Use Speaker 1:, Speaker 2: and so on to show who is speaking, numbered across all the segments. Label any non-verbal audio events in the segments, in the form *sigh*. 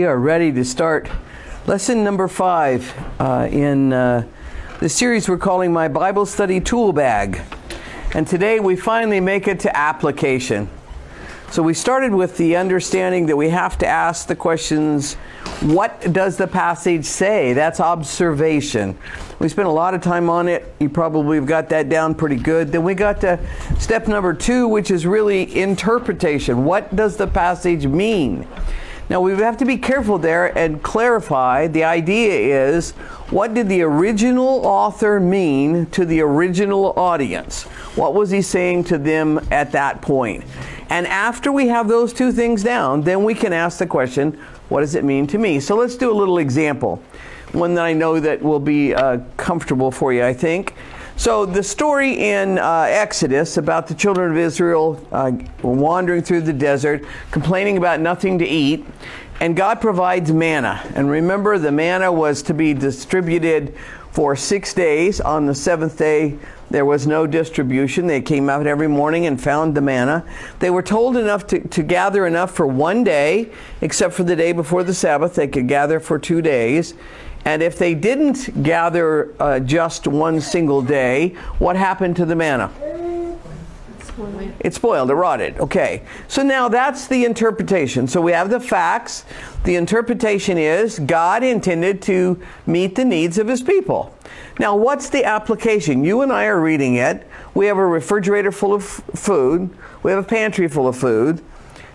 Speaker 1: We are ready to start lesson number five uh, in uh, the series we're calling My Bible Study Tool Bag. And today we finally make it to application. So we started with the understanding that we have to ask the questions what does the passage say? That's observation. We spent a lot of time on it. You probably have got that down pretty good. Then we got to step number two, which is really interpretation. What does the passage mean? Now we have to be careful there and clarify the idea is what did the original author mean to the original audience? What was he saying to them at that point? And after we have those two things down, then we can ask the question, what does it mean to me? So let's do a little example. One that I know that will be uh, comfortable for you, I think. So the story in uh, Exodus about the children of Israel uh, wandering through the desert, complaining about nothing to eat, and God provides manna. And remember, the manna was to be distributed for six days. On the seventh day, there was no distribution. They came out every morning and found the manna. They were told enough to, to gather enough for one day, except for the day before the Sabbath. They could gather for two days. And if they didn't gather uh, just one single day, what happened to the manna? It spoiled, it rotted. Okay. So now that's the interpretation. So we have the facts. The interpretation is God intended to meet the needs of his people. Now, what's the application? You and I are reading it. We have a refrigerator full of food, we have a pantry full of food.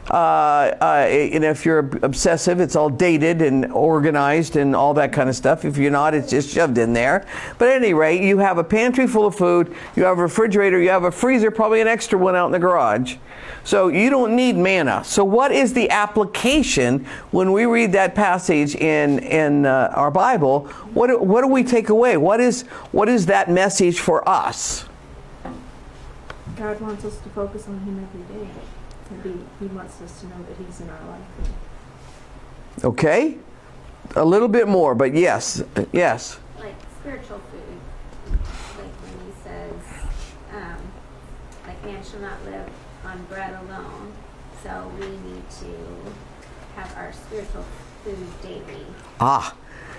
Speaker 1: Uh, uh, if you're obsessive, it's all dated and organized and all that kind of stuff. If you're not, it's just shoved in there. But at any rate, you have a pantry full of food, you have a refrigerator, you have a freezer, probably an extra one out in the garage. So you don't need manna. So what is the application when we read that passage in in uh, our Bible? What what do we take away? What is what is that message for us?
Speaker 2: God wants us to focus on Him every day. He, he wants us to know that He's in our life.
Speaker 1: Okay? A little bit more, but yes. Yes.
Speaker 3: Like spiritual food. Like when He says, um, like man shall not live on bread alone. So we need to have our spiritual food daily.
Speaker 1: Ah.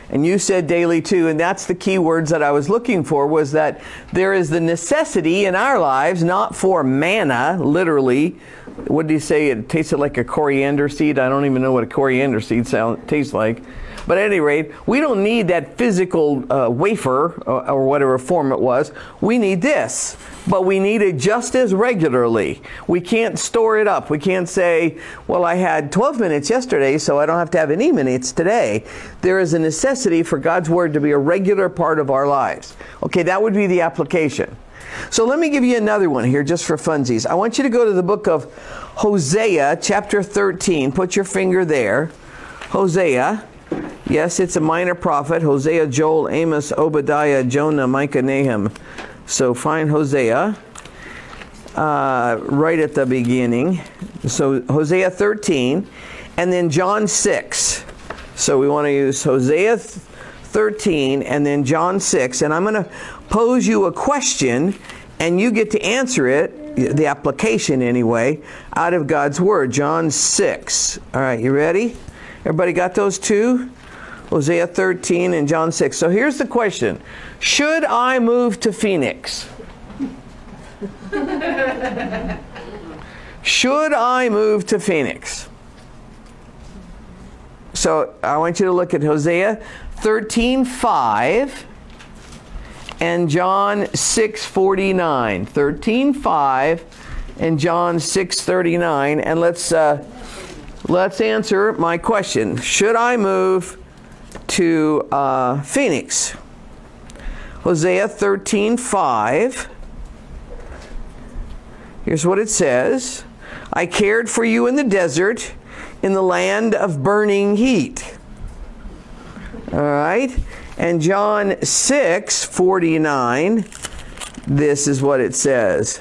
Speaker 1: And you said daily too, and that's the key words that I was looking for was that there is the necessity in our lives, not for manna, literally, what did he say? It tasted like a coriander seed. I don't even know what a coriander seed sound tastes like. But at any rate, we don't need that physical uh, wafer or, or, whatever form it was. We need this, but we need it just as regularly. We can't store it up. We can't say, well, I had 12 minutes yesterday, so I don't have to have any minutes today. There is a necessity for God's Word to be a regular part of our lives. Okay, that would be the application. So let me give you another one here just for funsies. I want you to go to the book of Hosea, chapter 13. Put your finger there. Hosea. Yes, it's a minor prophet. Hosea, Joel, Amos, Obadiah, Jonah, Micah, Nahum. So find Hosea uh, right at the beginning. So Hosea 13, and then John 6. So we want to use Hosea 13 and then John 6. And I'm going to pose you a question and you get to answer it, the application anyway, out of God's Word. John 6. All right, you ready? Everybody got those two? Hosea 13 and John 6. So here's the question Should I move to Phoenix? Should I move to Phoenix? So I want you to look at Hosea 13 5 and John 6:49. 13:5 and John 6:39 and let's uh, let's answer my question. Should I move to uh, Phoenix? Hosea 13:5 Here's what it says. I cared for you in the desert, in the land of burning heat. All right? And John 6 49, this is what it says.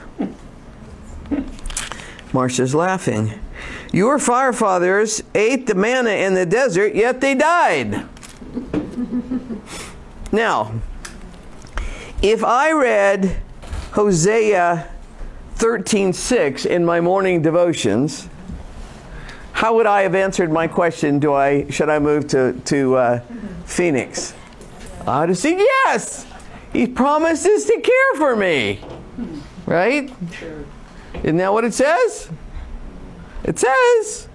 Speaker 1: Marcia's laughing. Your forefathers ate the manna in the desert, yet they died. *laughs* now, if I read Hosea 13:6 in my morning devotions, how would I have answered my question? Do I should I move to to uh, Phoenix? I'd have said yes. He promises to care for me, right? Isn't that what it says? It says,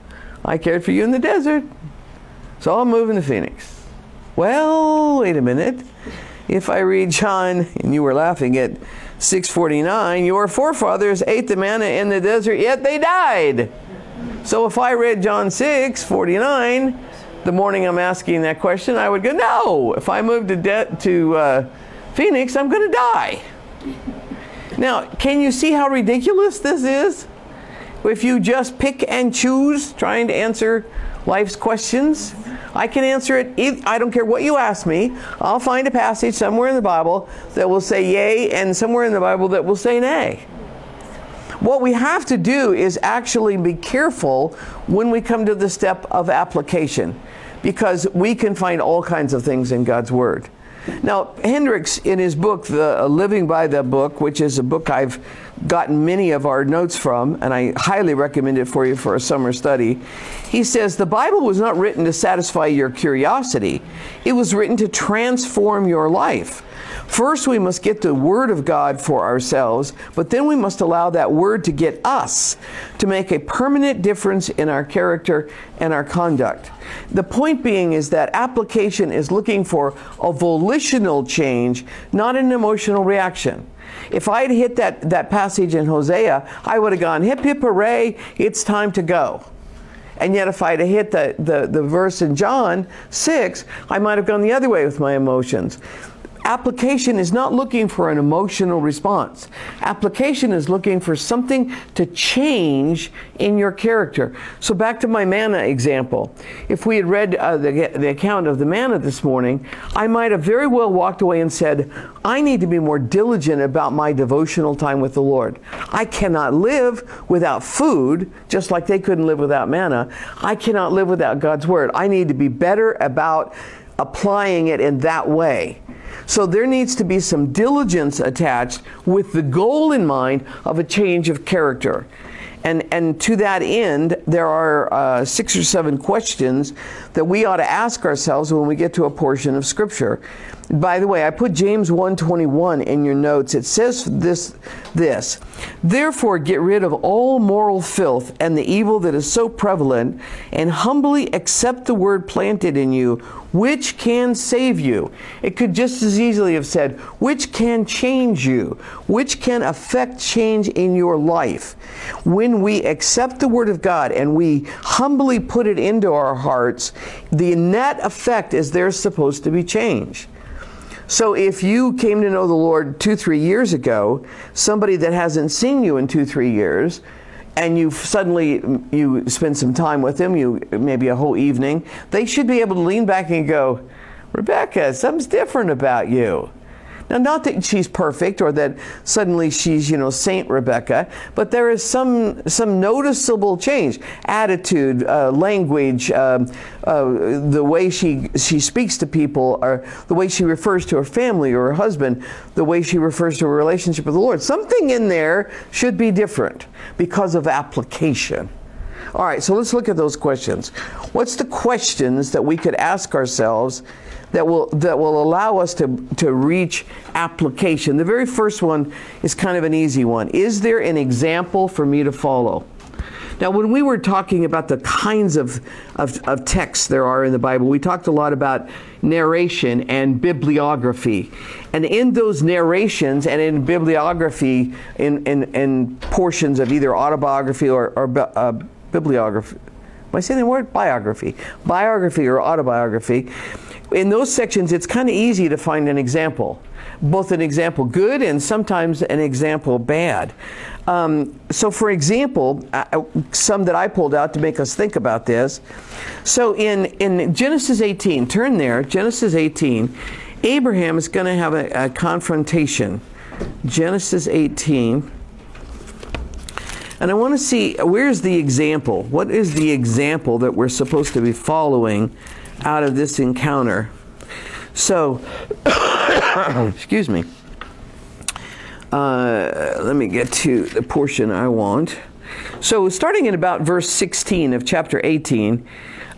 Speaker 1: "I cared for you in the desert." So I'm moving to Phoenix. Well, wait a minute. If I read John, and you were laughing at 649, your forefathers ate the manna in the desert, yet they died. So if I read John 6 49, the morning I'm asking that question, I would go, no. If I move to, de- to uh, Phoenix, I'm going to die. Now, can you see how ridiculous this is? If you just pick and choose trying to answer life's questions, I can answer it. I don't care what you ask me. I'll find a passage somewhere in the Bible that will say yay and somewhere in the Bible that will say nay. What we have to do is actually be careful when we come to the step of application because we can find all kinds of things in God's Word. Now, Hendricks, in his book, the uh, Living by the Book, which is a book I've gotten many of our notes from, and I highly recommend it for you for a summer study, he says the Bible was not written to satisfy your curiosity, it was written to transform your life. First, we must get the Word of God for ourselves, but then we must allow that Word to get us to make a permanent difference in our character and our conduct. The point being is that application is looking for a volitional change, not an emotional reaction. If I had hit that, that passage in Hosea, I would have gone, hip hip hooray, it's time to go. And yet, if I'd have hit the, the, the verse in John 6, I might have gone the other way with my emotions application is not looking for an emotional response. Application is looking for something to change in your character. So back to my manna example. If we had read uh, the, the account of the manna this morning, I might have very well walked away and said, I need to be more diligent about my devotional time with the Lord. I cannot live without food, just like they couldn't live without manna. I cannot live without God's word. I need to be better about applying it in that way. So there needs to be some diligence attached with the goal in mind of a change of character. And, and to that end, there are uh, six or seven questions that we ought to ask ourselves when we get to a portion of Scripture. By the way, I put James 1:21 in your notes. It says this this. Therefore get rid of all moral filth and the evil that is so prevalent and humbly accept the word planted in you which can save you. It could just as easily have said which can change you, which can affect change in your life. When we accept the word of God and we humbly put it into our hearts, the net effect is there's supposed to be change. So if you came to know the Lord two, three years ago, somebody that hasn't seen you in two, three years, and you suddenly you spend some time with them, you maybe a whole evening, they should be able to lean back and go, Rebecca, something's different about you. Now, not that she's perfect or that suddenly she's, you know, Saint Rebecca, but there is some some noticeable change, attitude, uh, language, uh, uh, the way she she speaks to people, or the way she refers to her family or her husband, the way she refers to her relationship with the Lord. Something in there should be different because of application. All right, so let's look at those questions. What's the questions that we could ask ourselves? That will that will allow us to to reach application. The very first one is kind of an easy one. Is there an example for me to follow? Now, when we were talking about the kinds of, of, of, texts there are in the Bible, we talked a lot about narration and bibliography. And in those narrations and in bibliography, in, in, in portions of either autobiography or, or uh, bibliography, am I saying the word? Biography. Biography or autobiography in those sections, it's kind of easy to find an example, both an example good and sometimes an example bad. Um, so, for example, some that I pulled out to make us think about this. So, in, in Genesis 18, turn there, Genesis 18, Abraham is going to have a, a confrontation. Genesis 18. And I want to see where's the example? What is the example that we're supposed to be following out of this encounter. So, *coughs* excuse me. Uh, let me get to the portion I want. So, starting in about verse 16 of chapter 18,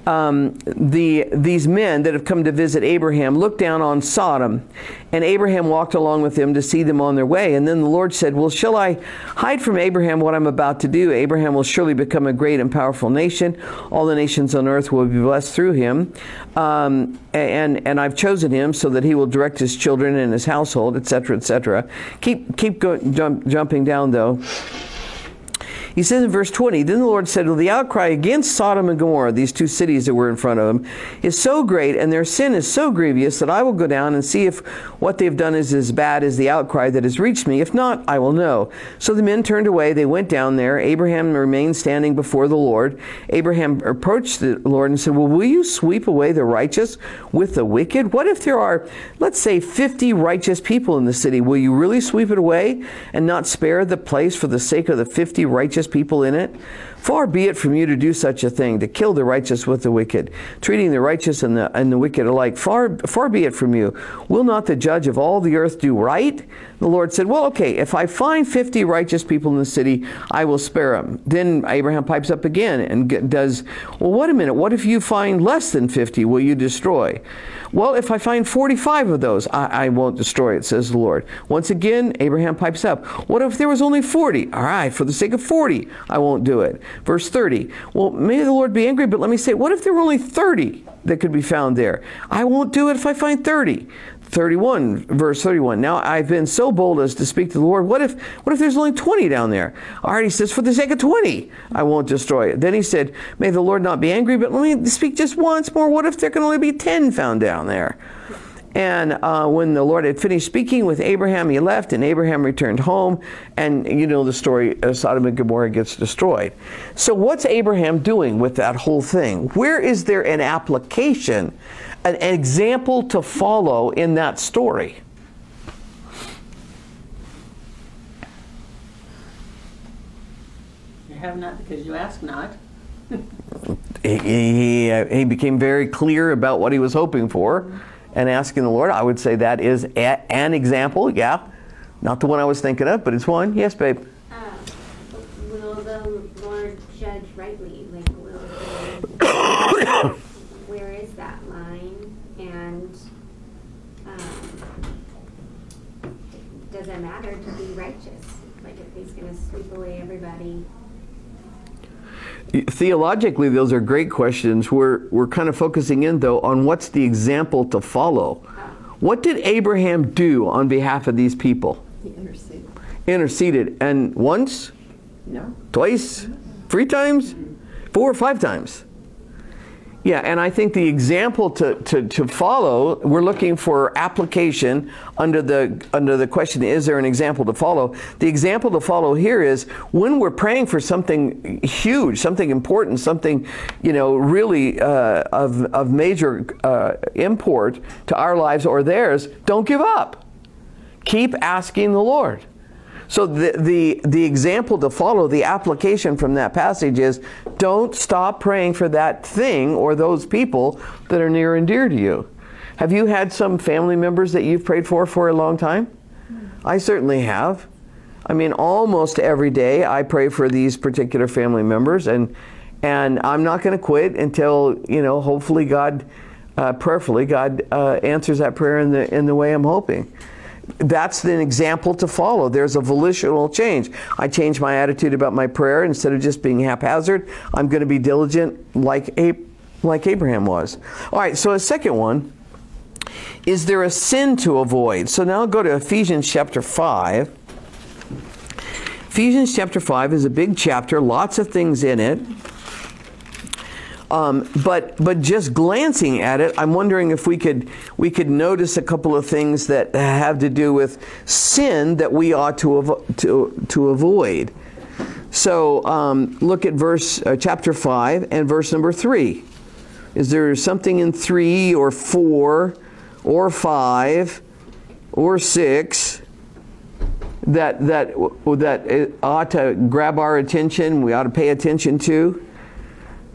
Speaker 1: um, the these men that have come to visit Abraham looked down on Sodom, and Abraham walked along with them to see them on their way. And then the Lord said, "Well, shall I hide from Abraham what I'm about to do? Abraham will surely become a great and powerful nation. All the nations on earth will be blessed through him, um, and and I've chosen him so that he will direct his children and his household, etc., etc." Keep keep jump, jumping down though. He says in verse 20, Then the Lord said, Well, the outcry against Sodom and Gomorrah, these two cities that were in front of him, is so great and their sin is so grievous that I will go down and see if what they've done is as bad as the outcry that has reached me. If not, I will know. So the men turned away. They went down there. Abraham remained standing before the Lord. Abraham approached the Lord and said, Well, will you sweep away the righteous with the wicked? What if there are, let's say, 50 righteous people in the city? Will you really sweep it away and not spare the place for the sake of the 50 righteous people in it? Far be it from you to do such a thing, to kill the righteous with the wicked, treating the righteous and the, and the wicked alike. Far, far be it from you. Will not the judge of all the earth do right? The Lord said, Well, okay, if I find 50 righteous people in the city, I will spare them. Then Abraham pipes up again and does, Well, wait a minute. What if you find less than 50? Will you destroy? Well, if I find 45 of those, I, I won't destroy it, says the Lord. Once again, Abraham pipes up. What if there was only 40? All right, for the sake of 40, I won't do it. Verse 30. Well, may the Lord be angry, but let me say, what if there were only 30 that could be found there? I won't do it if I find 30. 31 verse 31 now i've been so bold as to speak to the lord what if what if there's only 20 down there all right he says for the sake of 20 i won't destroy it then he said may the lord not be angry but let me speak just once more what if there can only be 10 found down there and uh, when the Lord had finished speaking with Abraham, he left, and Abraham returned home. And you know the story uh, Sodom and Gomorrah gets destroyed. So, what's Abraham doing with that whole thing? Where is there an application, an example to follow in that story?
Speaker 4: You have not because you ask not.
Speaker 1: he, he, he became very clear about what he was hoping for and asking the Lord. I would say that is a, an example, yeah. Not the one I was thinking of, but it's one. Yes, babe.
Speaker 3: Uh, will the Lord judge rightly? Like, will the, *coughs* where is that line? And um, does it matter to be righteous? Like, if He's going to sweep away everybody?
Speaker 1: Theologically, those are great questions. We're, we're kind of focusing in, though, on what's the example to follow. What did Abraham do on behalf of these people?
Speaker 4: He interceded.
Speaker 1: Interceded. And once?
Speaker 4: No.
Speaker 1: Twice? Three times? Four or five times? Yeah, and I think the example to, to, to follow, we're looking for application under the under the question, is there an example to follow? The example to follow here is when we're praying for something huge, something important, something, you know, really uh, of, of major uh, import to our lives or theirs, don't give up. Keep asking the Lord. So the, the, the example to follow, the application from that passage is don't stop praying for that thing or those people that are near and dear to you. Have you had some family members that you've prayed for for a long time? I certainly have. I mean, almost every day I pray for these particular family members, and and I'm not going to quit until you know, hopefully God, uh, prayerfully God uh, answers that prayer in the in the way I'm hoping that's an example to follow. There's a volitional change. I change my attitude about my prayer instead of just being haphazard. I'm going to be diligent like like Abraham was. All right, so a second one is there a sin to avoid? So now go to Ephesians chapter 5. Ephesians chapter 5 is a big chapter, lots of things in it. Um, but but just glancing at it, I'm wondering if we could we could notice a couple of things that have to do with sin that we ought to avo- to to avoid. So um, look at verse uh, chapter five and verse number three. Is there something in three or four or five or six that that that ought to grab our attention? We ought to pay attention to.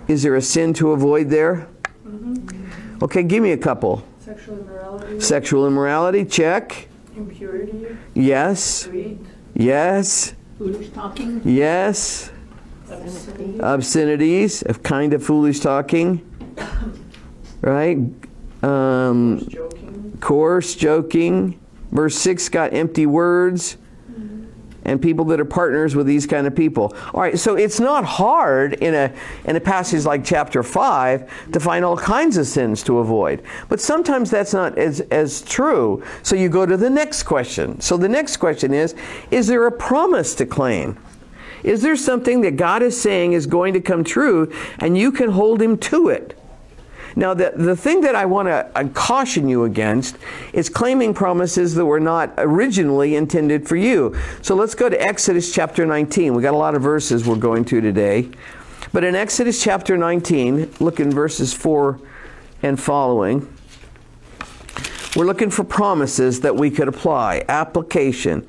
Speaker 1: Is there a sin to avoid there? Mm-hmm. Okay, give me a couple.
Speaker 4: Sexual immorality.
Speaker 1: Sexual immorality, check.
Speaker 4: Impurity.
Speaker 1: Yes.
Speaker 4: Greed.
Speaker 1: Yes.
Speaker 4: Foolish talking.
Speaker 1: Yes.
Speaker 4: Obscenity.
Speaker 1: obscenities, of kind of foolish talking, *coughs* right? Um,
Speaker 2: Joking.
Speaker 1: coarse, joking. Verse 6 got empty words and people that are partners with these kind of people. All right, so it's not hard in a in a passage like chapter 5 to find all kinds of sins to avoid. But sometimes that's not as as true. So you go to the next question. So the next question is is there a promise to claim? Is there something that God is saying is going to come true and you can hold him to it? Now, the, the thing that I want to uh, caution you against is claiming promises that were not originally intended for you. So let's go to Exodus chapter 19. We got a lot of verses we're going to today. But in Exodus chapter 19, look in verses 4 and following. We're looking for promises that we could apply, application.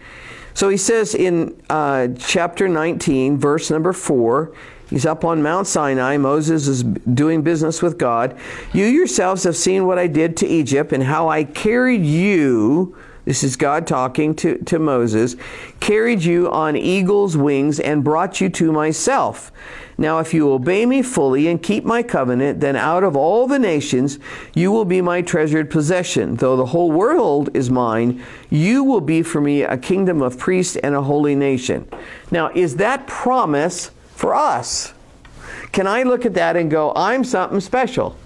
Speaker 1: So he says in uh, chapter 19, verse number 4, he's up on Mount Sinai. Moses is doing business with God. You yourselves have seen what I did to Egypt and how I carried you. This is God talking to, to Moses, carried you on eagle's wings and brought you to myself. Now, if you obey me fully and keep my covenant, then out of all the nations you will be my treasured possession. Though the whole world is mine, you will be for me a kingdom of priests and a holy nation. Now, is that promise for us? Can I look at that and go, I'm something special?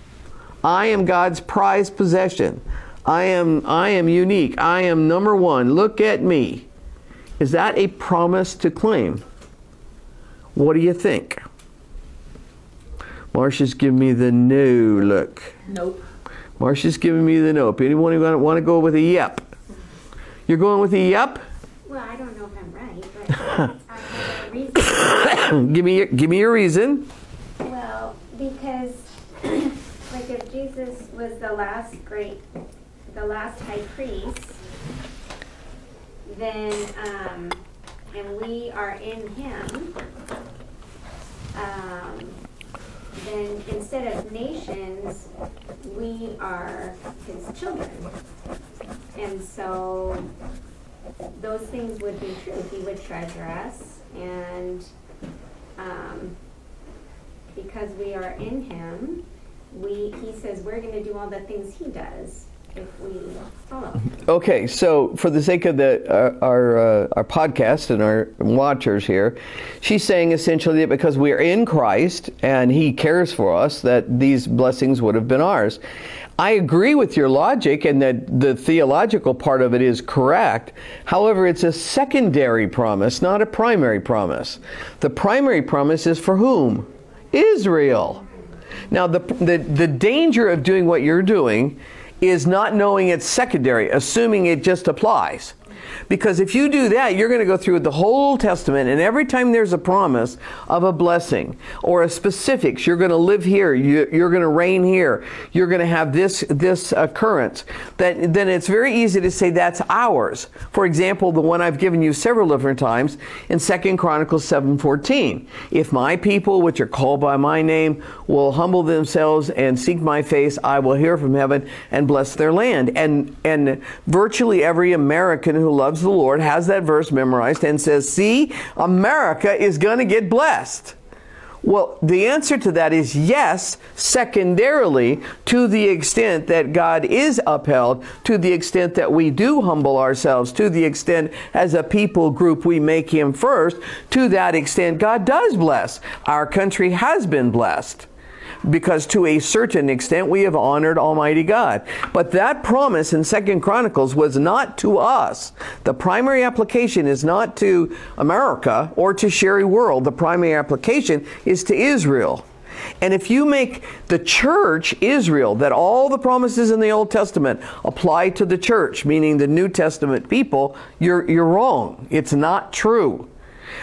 Speaker 1: I am God's prized possession. I am I am unique. I am number 1. Look at me. Is that a promise to claim? What do you think? Marcia's giving me the no look.
Speaker 4: Nope.
Speaker 1: Marcia's giving me the nope. Anyone want to go with a yep? You're going with a yep?
Speaker 3: Well, I don't know if I'm right, but I have a reason. *coughs*
Speaker 1: give me give me your reason.
Speaker 3: Well, because *coughs* like if Jesus was the last great, the last high priest, then um, and we are in Him, um, then instead of nations, we are His children, and so those things would be true. He would treasure us, and um, because we are in him, we he says we're going to do all the things he does if we follow.
Speaker 1: Okay, so for the sake of the uh, our uh, our podcast and our watchers here, she's saying essentially that because we are in Christ and He cares for us, that these blessings would have been ours. I agree with your logic and that the theological part of it is correct. However, it's a secondary promise, not a primary promise. The primary promise is for whom? Israel. Now, the, the, the danger of doing what you're doing is not knowing it's secondary, assuming it just applies. Because if you do that, you're going to go through the whole Old Testament, and every time there's a promise of a blessing or a specifics, you're going to live here, you, are going to reign here, you're going to have this this occurrence. That then it's very easy to say that's ours. For example, the one I've given you several different times in Second Chronicles seven fourteen. If my people, which are called by my name, will humble themselves and seek my face, I will hear from heaven and bless their land. And and virtually every American who loves the Lord has that verse memorized and says, See, America is going to get blessed. Well, the answer to that is yes, secondarily, to the extent that God is upheld, to the extent that we do humble ourselves, to the extent as a people group we make Him first, to that extent God does bless. Our country has been blessed because to a certain extent we have honored Almighty God. But that promise in Second Chronicles was not to us. The primary application is not to America or to Sherry World. The primary application is to Israel. And if you make the church Israel, that all the promises in the Old Testament apply to the church, meaning the New Testament people, you're, you're wrong. It's not true.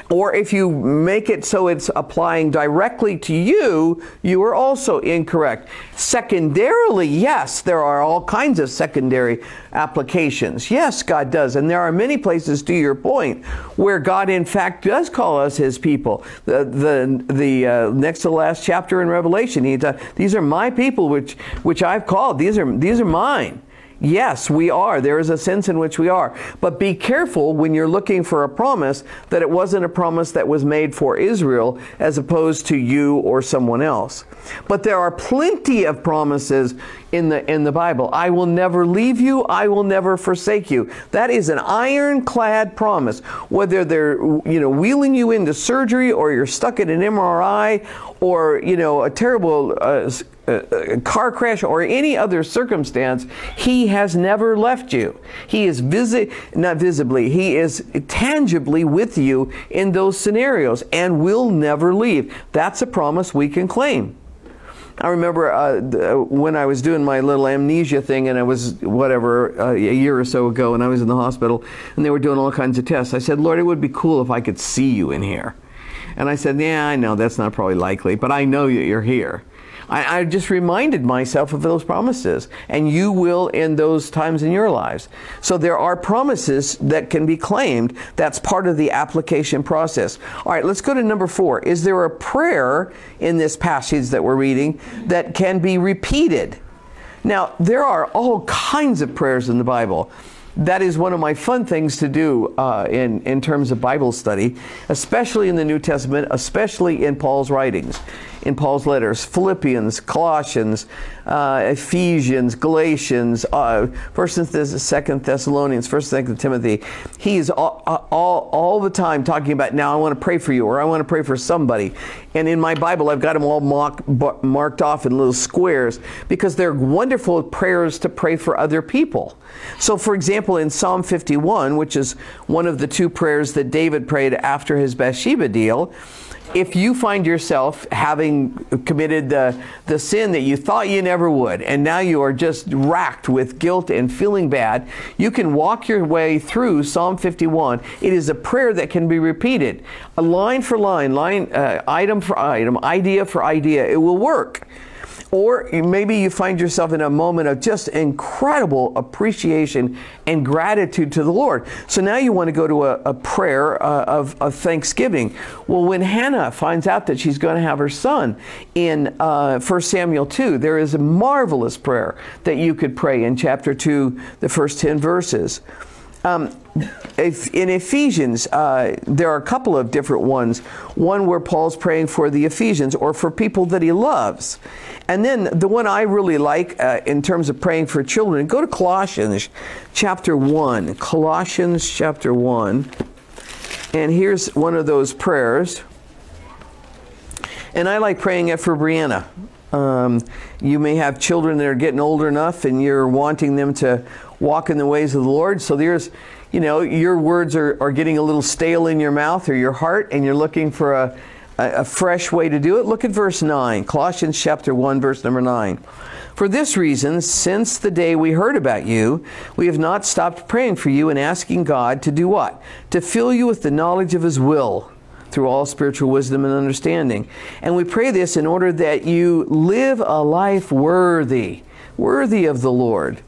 Speaker 1: Or if you make it so it's applying directly to you, you are also incorrect. Secondarily, yes, there are all kinds of secondary applications. Yes, God does. And there are many places, to your point, where God, in fact, does call us his people. The, the, the uh, next to last chapter in Revelation, he, these are my people which, which I've called. These are, these are mine. Yes, we are. There is a sense in which we are. But be careful when you're looking for a promise that it wasn't a promise that was made for Israel as opposed to you or someone else. But there are plenty of promises in the in the Bible. I will never leave you, I will never forsake you. That is an ironclad promise. Whether they're you know wheeling you into surgery or you're stuck in an MRI or you know a terrible uh, a car crash or any other circumstance, he has never left you. He is visi- not visibly, he is tangibly with you in those scenarios and will never leave. That's a promise we can claim. I remember uh, when I was doing my little amnesia thing, and I was whatever uh, a year or so ago, and I was in the hospital, and they were doing all kinds of tests. I said, "Lord, it would be cool if I could see you in here." And I said, "Yeah, I know that's not probably likely, but I know that you're here." I, I, just reminded myself of those promises, and you will in those times in your lives. So there are promises that can be claimed. That's part of the application process. All right, let's go to number four. Is there a prayer in this passage that we're reading that can be repeated? Now, there are all kinds of prayers in the Bible that is one of my fun things to do uh, in, in terms of Bible study, especially in the New Testament, especially in Paul's writings, in Paul's letters Philippians, Colossians, uh, Ephesians, Galatians, uh, First and Thess- Second Thessalonians, First and Second Timothy. He's all, all, all the time talking about, now I want to pray for you, or I want to pray for somebody. And in my Bible, I've got them all mark, marked off in little squares because they're wonderful prayers to pray for other people. So, for example, in Psalm 51, which is one of the two prayers that David prayed after his Bathsheba deal, if you find yourself having committed the, the sin that you thought you never would, and now you are just racked with guilt and feeling bad, you can walk your way through Psalm 51. It is a prayer that can be repeated, line for line, line, uh, item for item, idea for idea. It will work. Or maybe you find yourself in a moment of just incredible appreciation and gratitude to the Lord. So now you want to go to a, a prayer uh, of, of, thanksgiving. Well, when Hannah finds out that she's going to have her son in uh, 1 Samuel 2, there is a marvelous prayer that you could pray in chapter 2, the first 10 verses. Um, in Ephesians, uh, there are a couple of different ones. One where Paul's praying for the Ephesians or for people that he loves. And then the one I really like uh, in terms of praying for children, go to Colossians chapter 1. Colossians chapter 1. And here's one of those prayers. And I like praying it for Brianna. Um, you may have children that are getting older enough and you're wanting them to walk in the ways of the Lord. So there's, you know, your words are, are getting a little stale in your mouth or your heart and you're looking for a, a, a fresh way to do it. Look at verse 9, Colossians chapter 1, verse number 9. For this reason, since the day we heard about you, we have not stopped praying for you and asking God to do what? To fill you with the knowledge of His will through all spiritual wisdom and understanding. And we pray this in order that you live a life worthy, worthy of the Lord,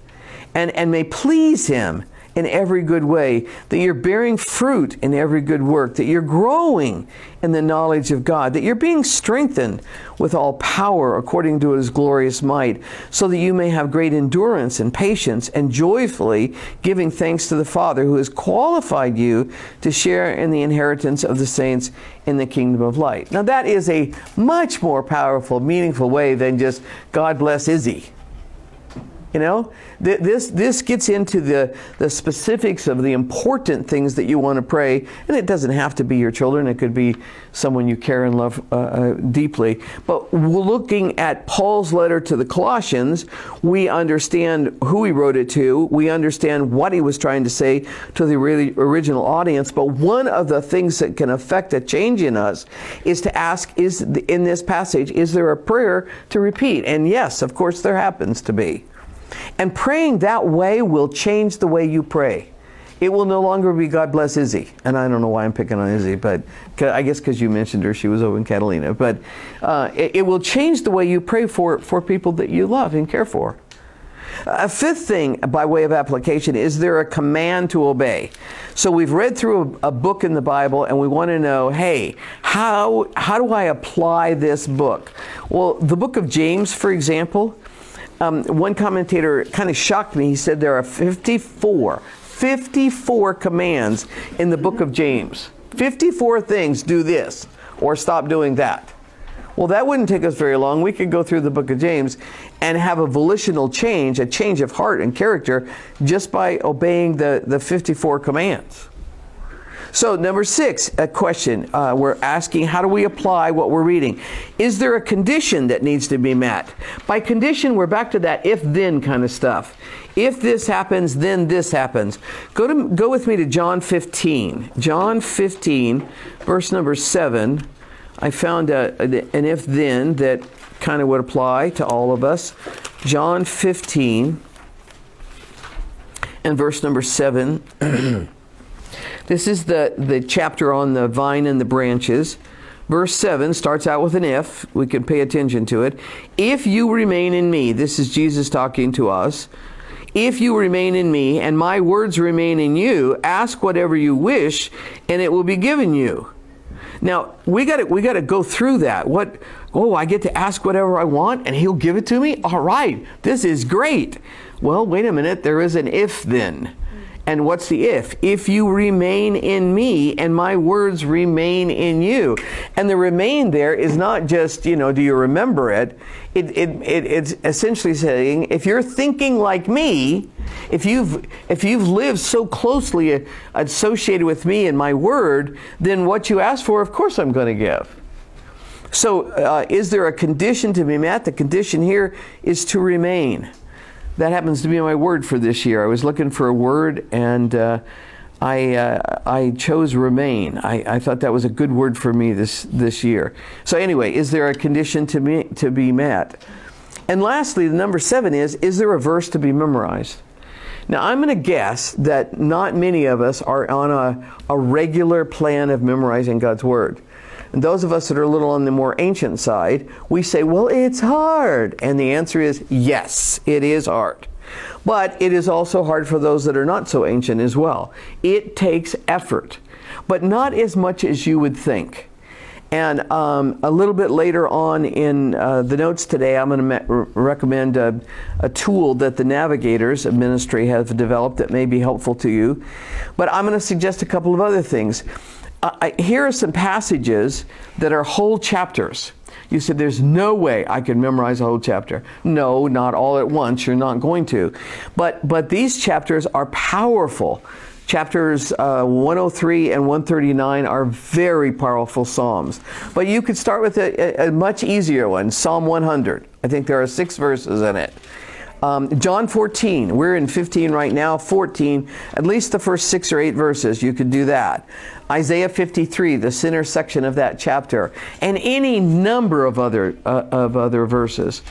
Speaker 1: and, and may please Him in every good way, that you're bearing fruit in every good work, that you're growing in the knowledge of God, that you're being strengthened with all power according to his glorious might, so that you may have great endurance and patience and joyfully giving thanks to the Father who has qualified you to share in the inheritance of the saints in the kingdom of light. Now, that is a much more powerful, meaningful way than just God bless Izzy. You know, this this gets into the the specifics of the important things that you want to pray, and it doesn't have to be your children. It could be someone you care and love uh, uh, deeply. But looking at Paul's letter to the Colossians, we understand who he wrote it to. We understand what he was trying to say to the really original audience. But one of the things that can affect a change in us is to ask: Is in this passage is there a prayer to repeat? And yes, of course, there happens to be. And praying that way will change the way you pray. It will no longer be God bless Izzy. And I don't know why I'm picking on Izzy, but I guess because you mentioned her, she was over in Catalina. But uh, it, it, will change the way you pray for, for people that you love and care for. A fifth thing, by way of application, is there a command to obey? So we've read through a, a book in the Bible and we want to know hey, how, how do I apply this book? Well, the book of James, for example, Um, one commentator kind of shocked me. He said there are 54, 54 commands in the book of James. 54 things do this or stop doing that. Well, that wouldn't take us very long. We could go through the book of James and have a volitional change, a change of heart and character, just by obeying the, the 54 commands. So, number six, a question. Uh, we're asking how do we apply what we're reading? Is there a condition that needs to be met? By condition, we're back to that if then kind of stuff. If this happens, then this happens. Go, to, go with me to John 15. John 15, verse number 7. I found a, an if then that kind of would apply to all of us. John 15 and verse number 7. *clears throat* this is the, the chapter on the vine and the branches. Verse 7 starts out with an if. We can pay attention to it. If you remain in me, this is Jesus talking to us. If you remain in me and my words remain in you, ask whatever you wish and it will be given you. Now we got to we got to go through that. What? Oh, I get to ask whatever I want, and He'll give it to me. All right, this is great. Well, wait a minute. There is an if then. And what's the if? If you remain in me and my words remain in you. And the remain there is not just, you know, do you remember it? It, it, it, it's essentially saying, if you're thinking like me, if you've, if you've lived so closely associated with me and my word, then what you ask for, of course I'm going to give. So, uh, is there a condition to be met? The condition here is to remain that happens to be my word for this year. I was looking for a word and uh, I, uh, I chose remain. I, I thought that was a good word for me this, this year. So, anyway, is there a condition to, me, to be met? And lastly, the number seven is is there a verse to be memorized? Now, I'm going to guess that not many of us are on a, a regular plan of memorizing God's Word. And those of us that are a little on the more ancient side, we say, well, it's hard. And the answer is yes, it is hard. But it is also hard for those that are not so ancient as well. It takes effort, but not as much as you would think. And um, a little bit later on in uh, the notes today, I'm going to me- recommend a, a, tool that the Navigators of Ministry have developed that may be helpful to you. But I'm going to suggest a couple of other things. Here are some passages that are whole chapters. You said, There's no way I could memorize a whole chapter. No, not all at once. You're not going to. But, but these chapters are powerful. Chapters uh, 103 and 139 are very powerful Psalms. But you could start with a, a much easier one Psalm 100. I think there are six verses in it. Um, John 14, we're in 15 right now, 14, at least the first six or eight verses, you could do that. Isaiah 53, the center section of that chapter, and any number of other, uh, of other verses.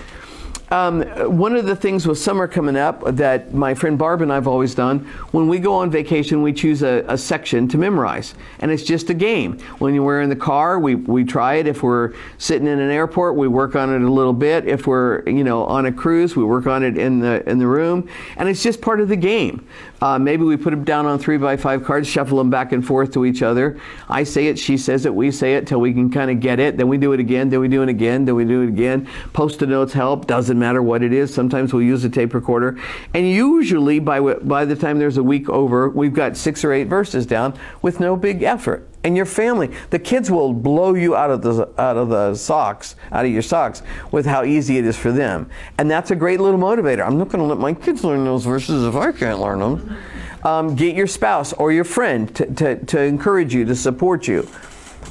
Speaker 1: Um, one of the things with summer coming up that my friend Barb and I've always done, when we go on vacation, we choose a, a, section to memorize. And it's just a game. When we're in the car, we, we try it. If we're sitting in an airport, we work on it a little bit. If we're, you know, on a cruise, we work on it in the, in the room. And it's just part of the game. Uh, maybe we put them down on three by five cards, shuffle them back and forth to each other. I say it, she says it, we say it till we can kind of get it. Then we do it again, then we do it again, then we do it again. Post-it notes help, doesn't matter what it is. Sometimes we'll use a tape recorder. And usually by, by the time there's a week over, we've got six or eight verses down with no big effort and your family. The kids will blow you out of the out of the socks, out of your socks, with how easy it is for them. And that's a great little motivator. I'm not going to let my kids learn those verses if I can't learn them. Um, get your spouse or your friend to, to, to encourage you, to support you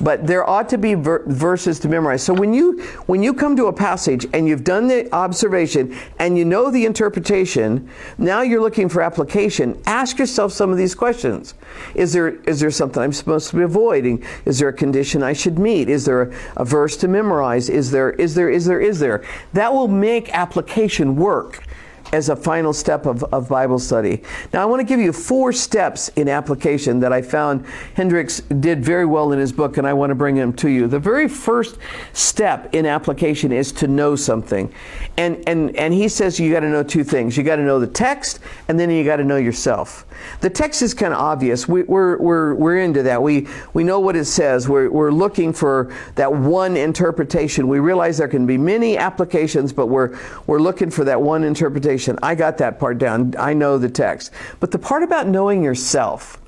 Speaker 1: but there ought to be ver- verses to memorize. So when you when you come to a passage and you've done the observation and you know the interpretation, now you're looking for application. Ask yourself some of these questions. Is there is there something I'm supposed to be avoiding? Is there a condition I should meet? Is there a, a verse to memorize? Is there is there is there is there? That will make application work as a final step of, of Bible study. Now, I want to give you four steps in application that I found Hendricks did very well in his book, and I want to bring them to you. The very first step in application is to know something. And, and, and he says you got to know two things you got to know the text, and then you got to know yourself. The text is kind of obvious. We, we're, we're, we're into that. We, we know what it says. We're, we're looking for that one interpretation. We realize there can be many applications, but we're, we're looking for that one interpretation. I got that part down. I know the text. But the part about knowing yourself,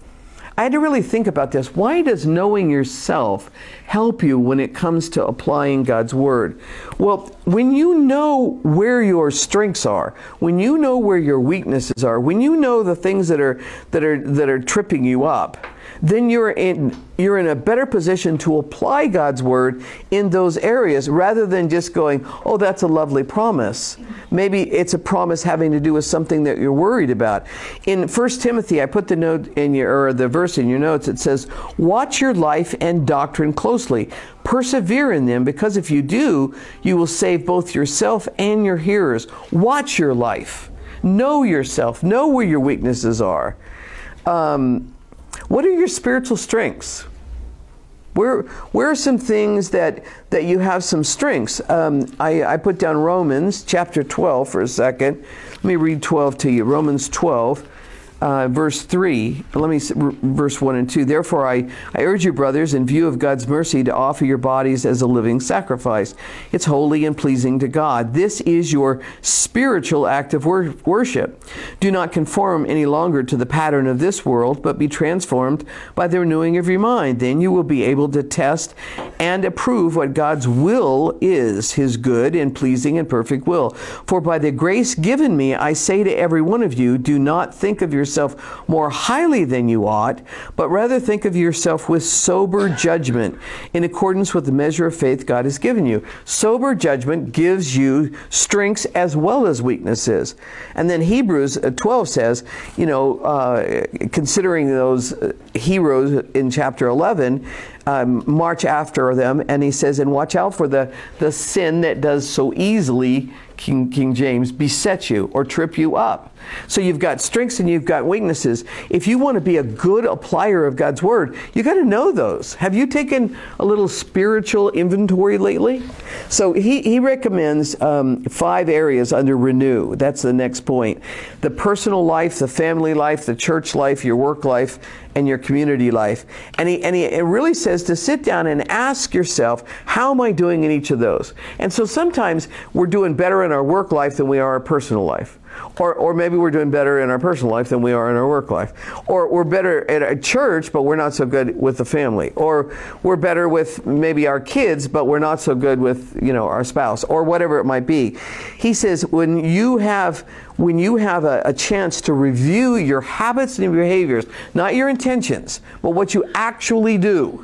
Speaker 1: I had to really think about this. Why does knowing yourself help you when it comes to applying God's Word? Well, when you know where your strengths are, when you know where your weaknesses are, when you know the things that are that are that are tripping you up, then you're in you're in a better position to apply God's word in those areas rather than just going, "Oh, that's a lovely promise." Maybe it's a promise having to do with something that you're worried about. In 1 Timothy, I put the note in your or the verse in your notes. It says, "Watch your life and doctrine closely. Persevere in them because if you do, you will save both yourself and your hearers. Watch your life. Know yourself. Know where your weaknesses are." Um, what are your spiritual strengths? Where, where are some things that, that you have some strengths? Um, I, I put down Romans chapter 12 for a second. Let me read 12 to you. Romans 12 uh, verse 3, let me verse 1 and 2. Therefore, I, I urge you, brothers, in view of God's mercy, to offer your bodies as a living sacrifice. It's holy and pleasing to God. This is your spiritual act of wor- worship. Do not conform any longer to the pattern of this world, but be transformed by the renewing of your mind. Then you will be able to test and approve what God's will is, his good and pleasing and perfect will. For by the grace given me, I say to every one of you, do not think of yourself yourself more highly than you ought, but rather think of yourself with sober judgment in accordance with the measure of faith God has given you. Sober judgment gives you strengths as well as weaknesses. And then Hebrews uh, 12 says, you know, uh, considering those uh, heroes in chapter 11, um, march after them, and he says, and watch out for the, the sin that does so easily, King, King James, beset you or trip you up. So you've got strengths and you've got weaknesses. If you want to be a good applier of God's word, you got to know those. Have you taken a little spiritual inventory lately? So he, he recommends um, five areas under renew. That's the next point the personal life, the family life, the church life, your work life, and your community life. And he, and he it really says to sit down and ask yourself, how am I doing in each of those? And so sometimes we're doing better in our work life than we are our personal life. Or, or maybe we're doing better in our personal life than we are in our work life. Or we're better at a church, but we're not so good with the family. Or we're better with maybe our kids, but we're not so good with, you know, our spouse, or whatever it might be. He says, when you have when you have a, a chance to review your habits and behaviors, not your intentions, but what you actually do,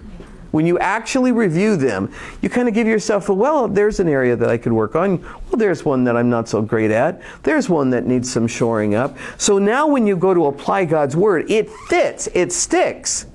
Speaker 1: when you actually review them, you kind of give yourself a well, there's an area that I could work on. Well, there's one that I'm not so great at. There's one that needs some shoring up. So now when you go to apply God's word, it fits, it sticks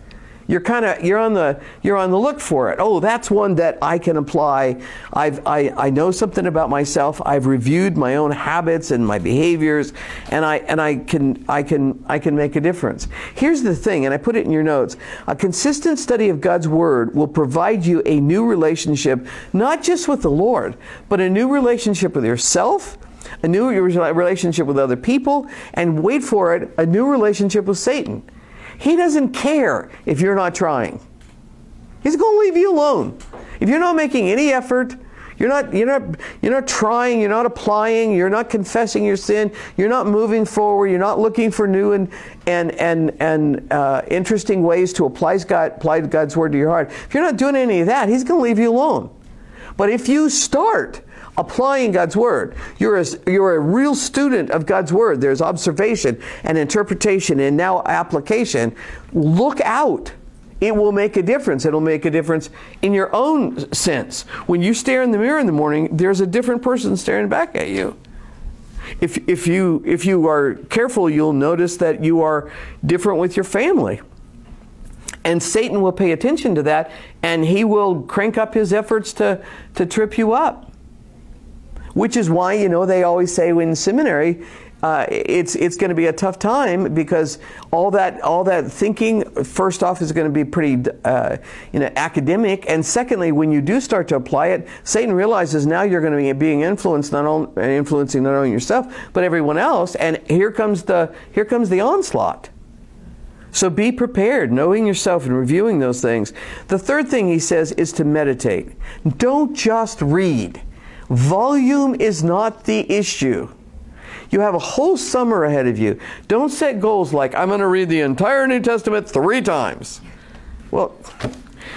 Speaker 1: you're kind of you're on the you're on the look for it. Oh, that's one that I can apply. I've I, I know something about myself. I've reviewed my own habits and my behaviors, and I and I can I can I can make a difference. Here's the thing, and I put it in your notes. A consistent study of God's word will provide you a new relationship, not just with the Lord, but a new relationship with yourself a new relationship with other people, and wait for it, a new relationship with Satan. He doesn't care if you're not trying. He's going to leave you alone. If you're not making any effort, you're not, you're, not, you're not trying, you're not applying, you're not confessing your sin, you're not moving forward, you're not looking for new and, and, and, and uh, interesting ways to apply, God, apply God's word to your heart. If you're not doing any of that, He's going to leave you alone. But if you start applying God's Word. You're a, you're a real student of God's Word. There's observation and interpretation and now application. Look out. It will make a difference. It'll make a difference in your own sense. When you stare in the mirror in the morning, there's a different person staring back at you. If, if, you, if you are careful, you'll notice that you are different with your family. And Satan will pay attention to that and he will crank up his efforts to, to trip you up. Which is why, you know, they always say in seminary, uh, it's it's going to be a tough time because all that all that thinking first off is going to be pretty uh, you know academic, and secondly, when you do start to apply it, Satan realizes now you're going to be being influenced not only influencing not only yourself but everyone else, and here comes the here comes the onslaught. So be prepared, knowing yourself and reviewing those things. The third thing he says is to meditate. Don't just read. Volume is not the issue. You have a whole summer ahead of you. Don't set goals like, I'm going to read the entire New Testament three times. Well,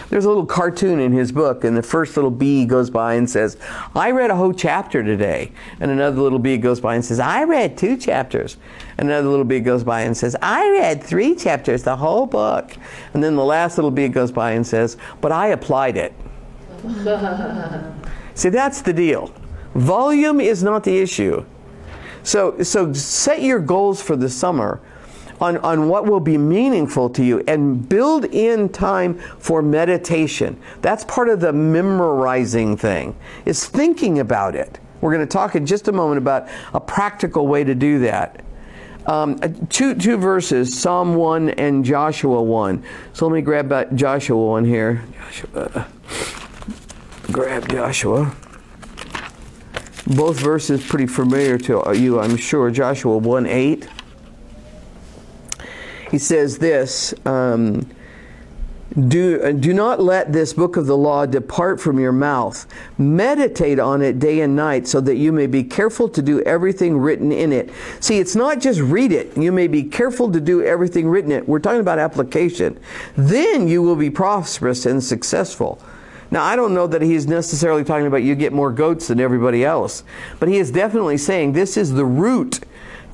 Speaker 1: there's a little cartoon in his book, and the first little bee goes by and says, I read a whole chapter today. And another little bee goes by and says, I read two chapters. And another little bee goes by and says, I read three chapters, the whole book. And then the last little bee goes by and says, But I applied it. *laughs* See, that's the deal. Volume is not the issue. So, so set your goals for the summer on, on what will be meaningful to you and build in time for meditation. That's part of the memorizing thing, is thinking about it. We're going to talk in just a moment about a practical way to do that. Um, two, two verses, Psalm 1 and Joshua 1. So let me grab Joshua 1 here. Joshua. Grab Joshua. Both verses pretty familiar to you, I'm sure. Joshua 1 8. He says this. Um, do, do not let this book of the law depart from your mouth. Meditate on it day and night so that you may be careful to do everything written in it. See, it's not just read it. You may be careful to do everything written in it. We're talking about application. Then you will be prosperous and successful. Now, I don't know that he's necessarily talking about you get more goats than everybody else, but he is definitely saying this is the root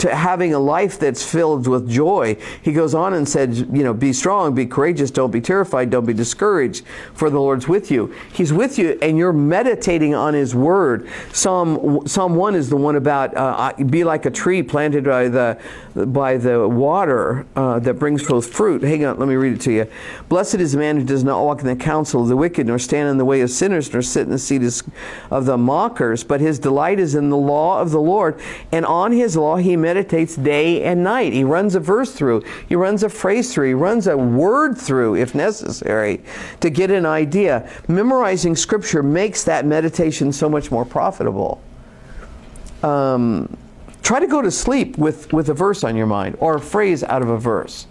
Speaker 1: to having a life that's filled with joy. He goes on and said, you know, be strong, be courageous, don't be terrified, don't be discouraged, for the Lord's with you. He's with you, and you're meditating on His Word. Psalm Psalm one is the one about uh, be like a tree planted by the by the water uh, that brings forth fruit. Hang on, let me read it to you. Blessed is the man who does not walk in the counsel of the wicked, nor stand in the way of sinners, nor sit in the seat of the mockers. But his delight is in the law of the Lord, and on His law he meditates meditates day and night. He runs a verse through, he runs a phrase through, he runs a word through if necessary to get an idea. Memorizing scripture makes that meditation so much more profitable. Um, try to go to sleep with, with a verse on your mind or a phrase out of a verse.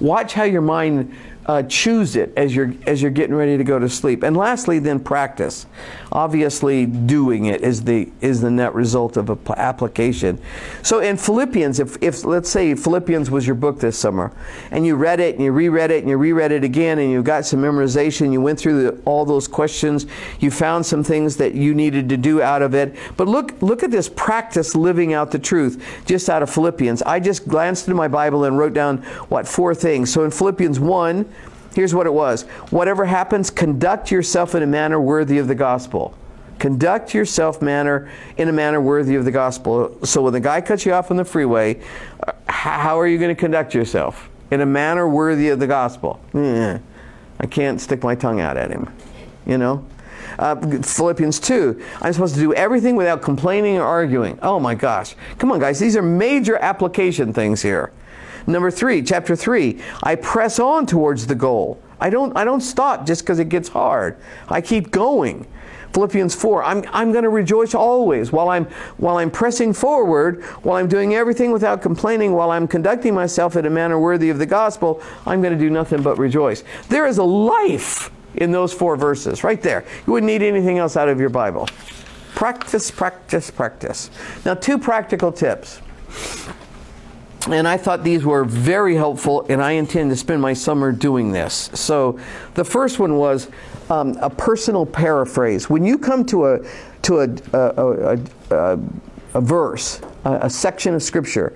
Speaker 1: Watch how your mind uh, chews it as you're as you're getting ready to go to sleep. And lastly, then practice. Obviously, doing it is the is the net result of application. So in Philippians, if, if let's say Philippians was your book this summer, and you read it and you reread it and you reread it again, and you got some memorization, you went through the, all those questions, you found some things that you needed to do out of it. But look look at this practice living out the truth just out of Philippians. I just glanced into my Bible and wrote down what four things. So in Philippians one Here's what it was Whatever happens, conduct yourself in a manner worthy of the gospel. Conduct yourself manner in a manner worthy of the gospel. So when the guy cuts you off on the freeway, uh, how are you going to conduct yourself? In a manner worthy of the gospel. I can't stick my tongue out at him. You know? Uh, Philippians 2. I'm supposed to do everything without complaining or arguing. Oh my gosh. Come on, guys. These are major application things here. Number three, chapter three, I press on towards the goal. I don't, I don't stop just because it gets hard. I keep going. Philippians 4, I'm, I'm going to rejoice always while I'm, while I'm pressing forward, while I'm doing everything without complaining, while I'm conducting myself in a manner worthy of the gospel, I'm going to do nothing but rejoice. There is a life in those four verses, right there. You wouldn't need anything else out of your Bible. Practice, practice, practice. Now, two practical tips and I thought these were very helpful, and I intend to spend my summer doing this. So, the first one was um, a personal paraphrase. When you come to a to a a, a, a, a verse, a, section of scripture,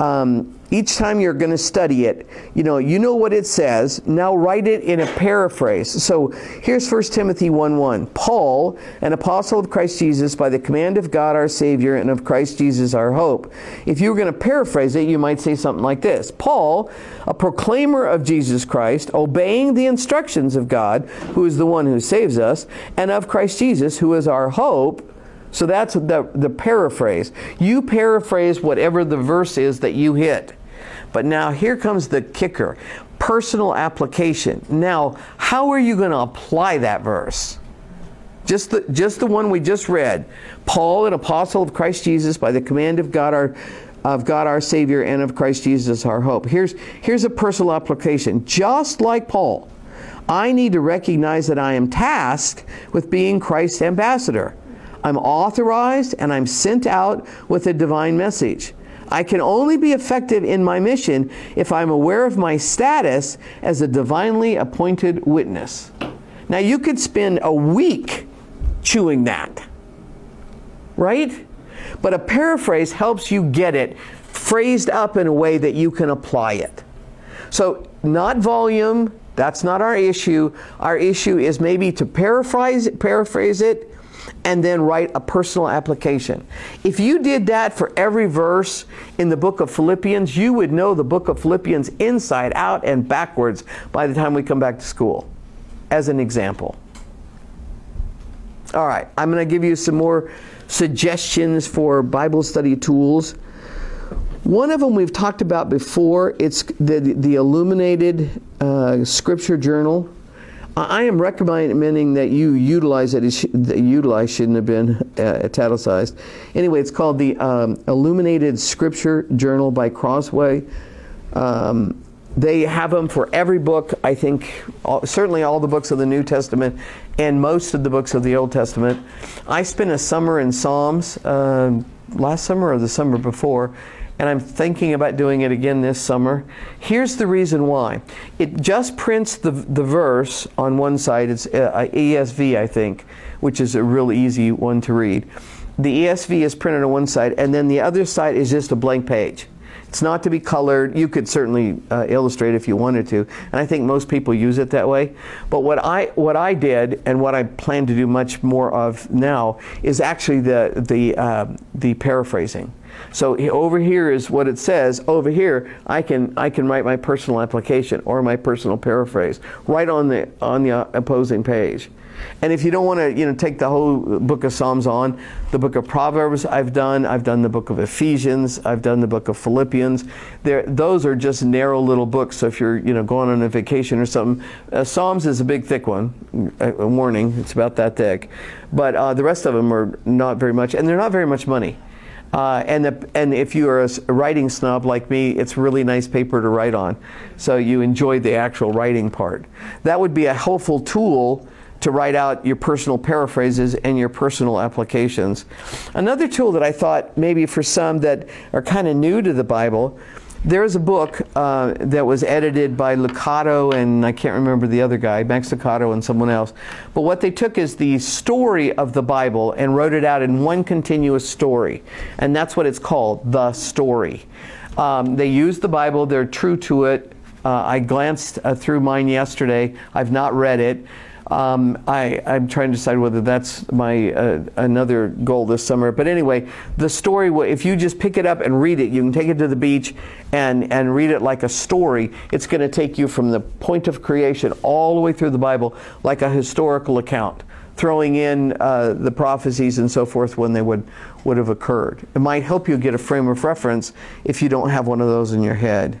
Speaker 1: um, each time you're going to study it, you know, you know what it says. Now write it in a paraphrase. So here's 1 Timothy 1 1. Paul, an apostle of Christ Jesus, by the command of God our Savior and of Christ Jesus our hope. If you were going to paraphrase it, you might say something like this Paul, a proclaimer of Jesus Christ, obeying the instructions of God, who is the one who saves us, and of Christ Jesus, who is our hope So that's the, the paraphrase. You paraphrase whatever the verse is that you hit. But now here comes the kicker personal application. Now, how are you going to apply that verse? Just the, just the one we just read. Paul, an apostle of Christ Jesus, by the command of God our, of God our Savior and of Christ Jesus our hope. Here's, here's a personal application. Just like Paul, I need to recognize that I am tasked with being Christ's ambassador. I'm authorized and I'm sent out with a divine message. I can only be effective in my mission if I'm aware of my status as a divinely appointed witness. Now, you could spend a week chewing that, right? But a paraphrase helps you get it phrased up in a way that you can apply it. So, not volume, that's not our issue. Our issue is maybe to paraphrase, paraphrase it and then write a personal application. If you did that for every verse in the book of Philippians, you would know the book of Philippians inside out and backwards by the time we come back to school, as an example. All right, I'm going to give you some more suggestions for Bible study tools. One of them we've talked about before. It's the the illuminated uh, scripture journal. I am recommending that you utilize it. Utilize shouldn't have been uh, italicized. Anyway, it's called the um, Illuminated Scripture Journal by Crossway. Um, they have them for every book. I think all, certainly all the books of the New Testament and most of the books of the Old Testament. I spent a summer in Psalms uh, last summer or the summer before, and I'm thinking about doing it again this summer. Here's the reason why. It just prints the, the verse on one side. It's uh, ESV, I think, which is a real easy one to read. The ESV is printed on one side, and then the other side is just a blank page. It's not to be colored. You could certainly uh, illustrate if you wanted to, and I think most people use it that way. But what I what I did, and what I plan to do much more of now, is actually the the uh, the paraphrasing. So over here is what it says. Over here, I can I can write my personal application or my personal paraphrase right on the on the opposing page. And if you don't want to, you know, take the whole book of Psalms on, the book of Proverbs I've done. I've done the book of Ephesians. I've done the book of Philippians. There, those are just narrow little books. So if you're, you know, going on a vacation or something, uh, Psalms is a big, thick one. A, a warning, it's about that thick. But uh, the rest of them are not very much, and they're not very much money. Uh, and, the, and if you are a writing snob like me, it's really nice paper to write on. So you enjoy the actual writing part. That would be a helpful tool to write out your personal paraphrases and your personal applications. Another tool that I thought maybe for some that are kind of new to the Bible there's a book uh, that was edited by Lucado and I can't remember the other guy, Max Lucado and someone else. But what they took is the story of the Bible and wrote it out in one continuous story. And that's what it's called, the story. Um, they used the Bible, they're true to it. Uh, I glanced uh, through mine yesterday. I've not read it. Um, I, I'm trying to decide whether that's my uh, another goal this summer. But anyway, the story. If you just pick it up and read it, you can take it to the beach and and read it like a story. It's going to take you from the point of creation all the way through the Bible, like a historical account, throwing in uh, the prophecies and so forth when they would would have occurred. It might help you get a frame of reference if you don't have one of those in your head.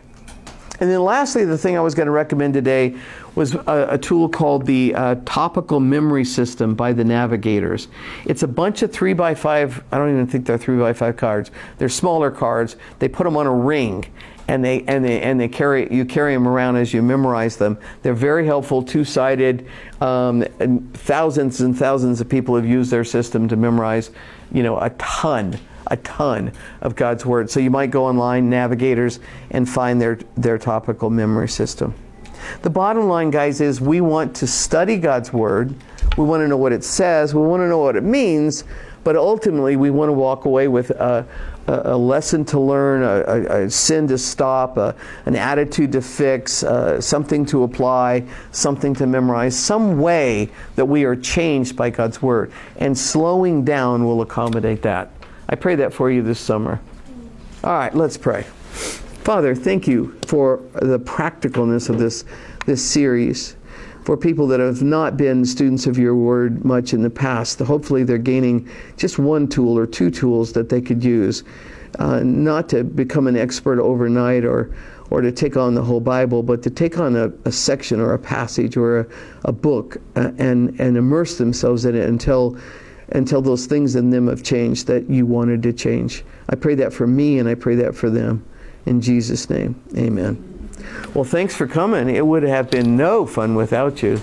Speaker 1: And then lastly, the thing I was going to recommend today was a, a tool called the uh, Topical Memory System by the Navigators. It's a bunch of three by five, I don't even think they're three by five cards. They're smaller cards. They put them on a ring and they and they and they carry you carry them around as you memorize them. They're very helpful, two-sided. Um, and thousands and thousands of people have used their system to memorize, you know, a ton a ton of God's Word. So you might go online, navigators, and find their, their topical memory system. The bottom line, guys, is we want to study God's Word. We want to know what it says. We want to know what it means. But ultimately, we want to walk away with a, a, a lesson to learn, a, a, sin to stop, an attitude to fix, uh, something to apply, something to memorize, some way that we are changed by God's Word. And slowing down will accommodate that. I pray that for you this summer. All right, let's pray. Father, thank you for the practicalness of this, this series. for people that have not been students of your word much in the past. Hopefully, they're gaining just one tool or two tools that they could use, uh, not to become an expert overnight or or to take on the whole Bible, but to take on a, a section or a passage or a, a book uh, and and immerse themselves in it until until those things in them have changed that you wanted to change. I pray that for me and I pray that for them. In Jesus' name, amen. Well, thanks for coming. It would have been no fun without you.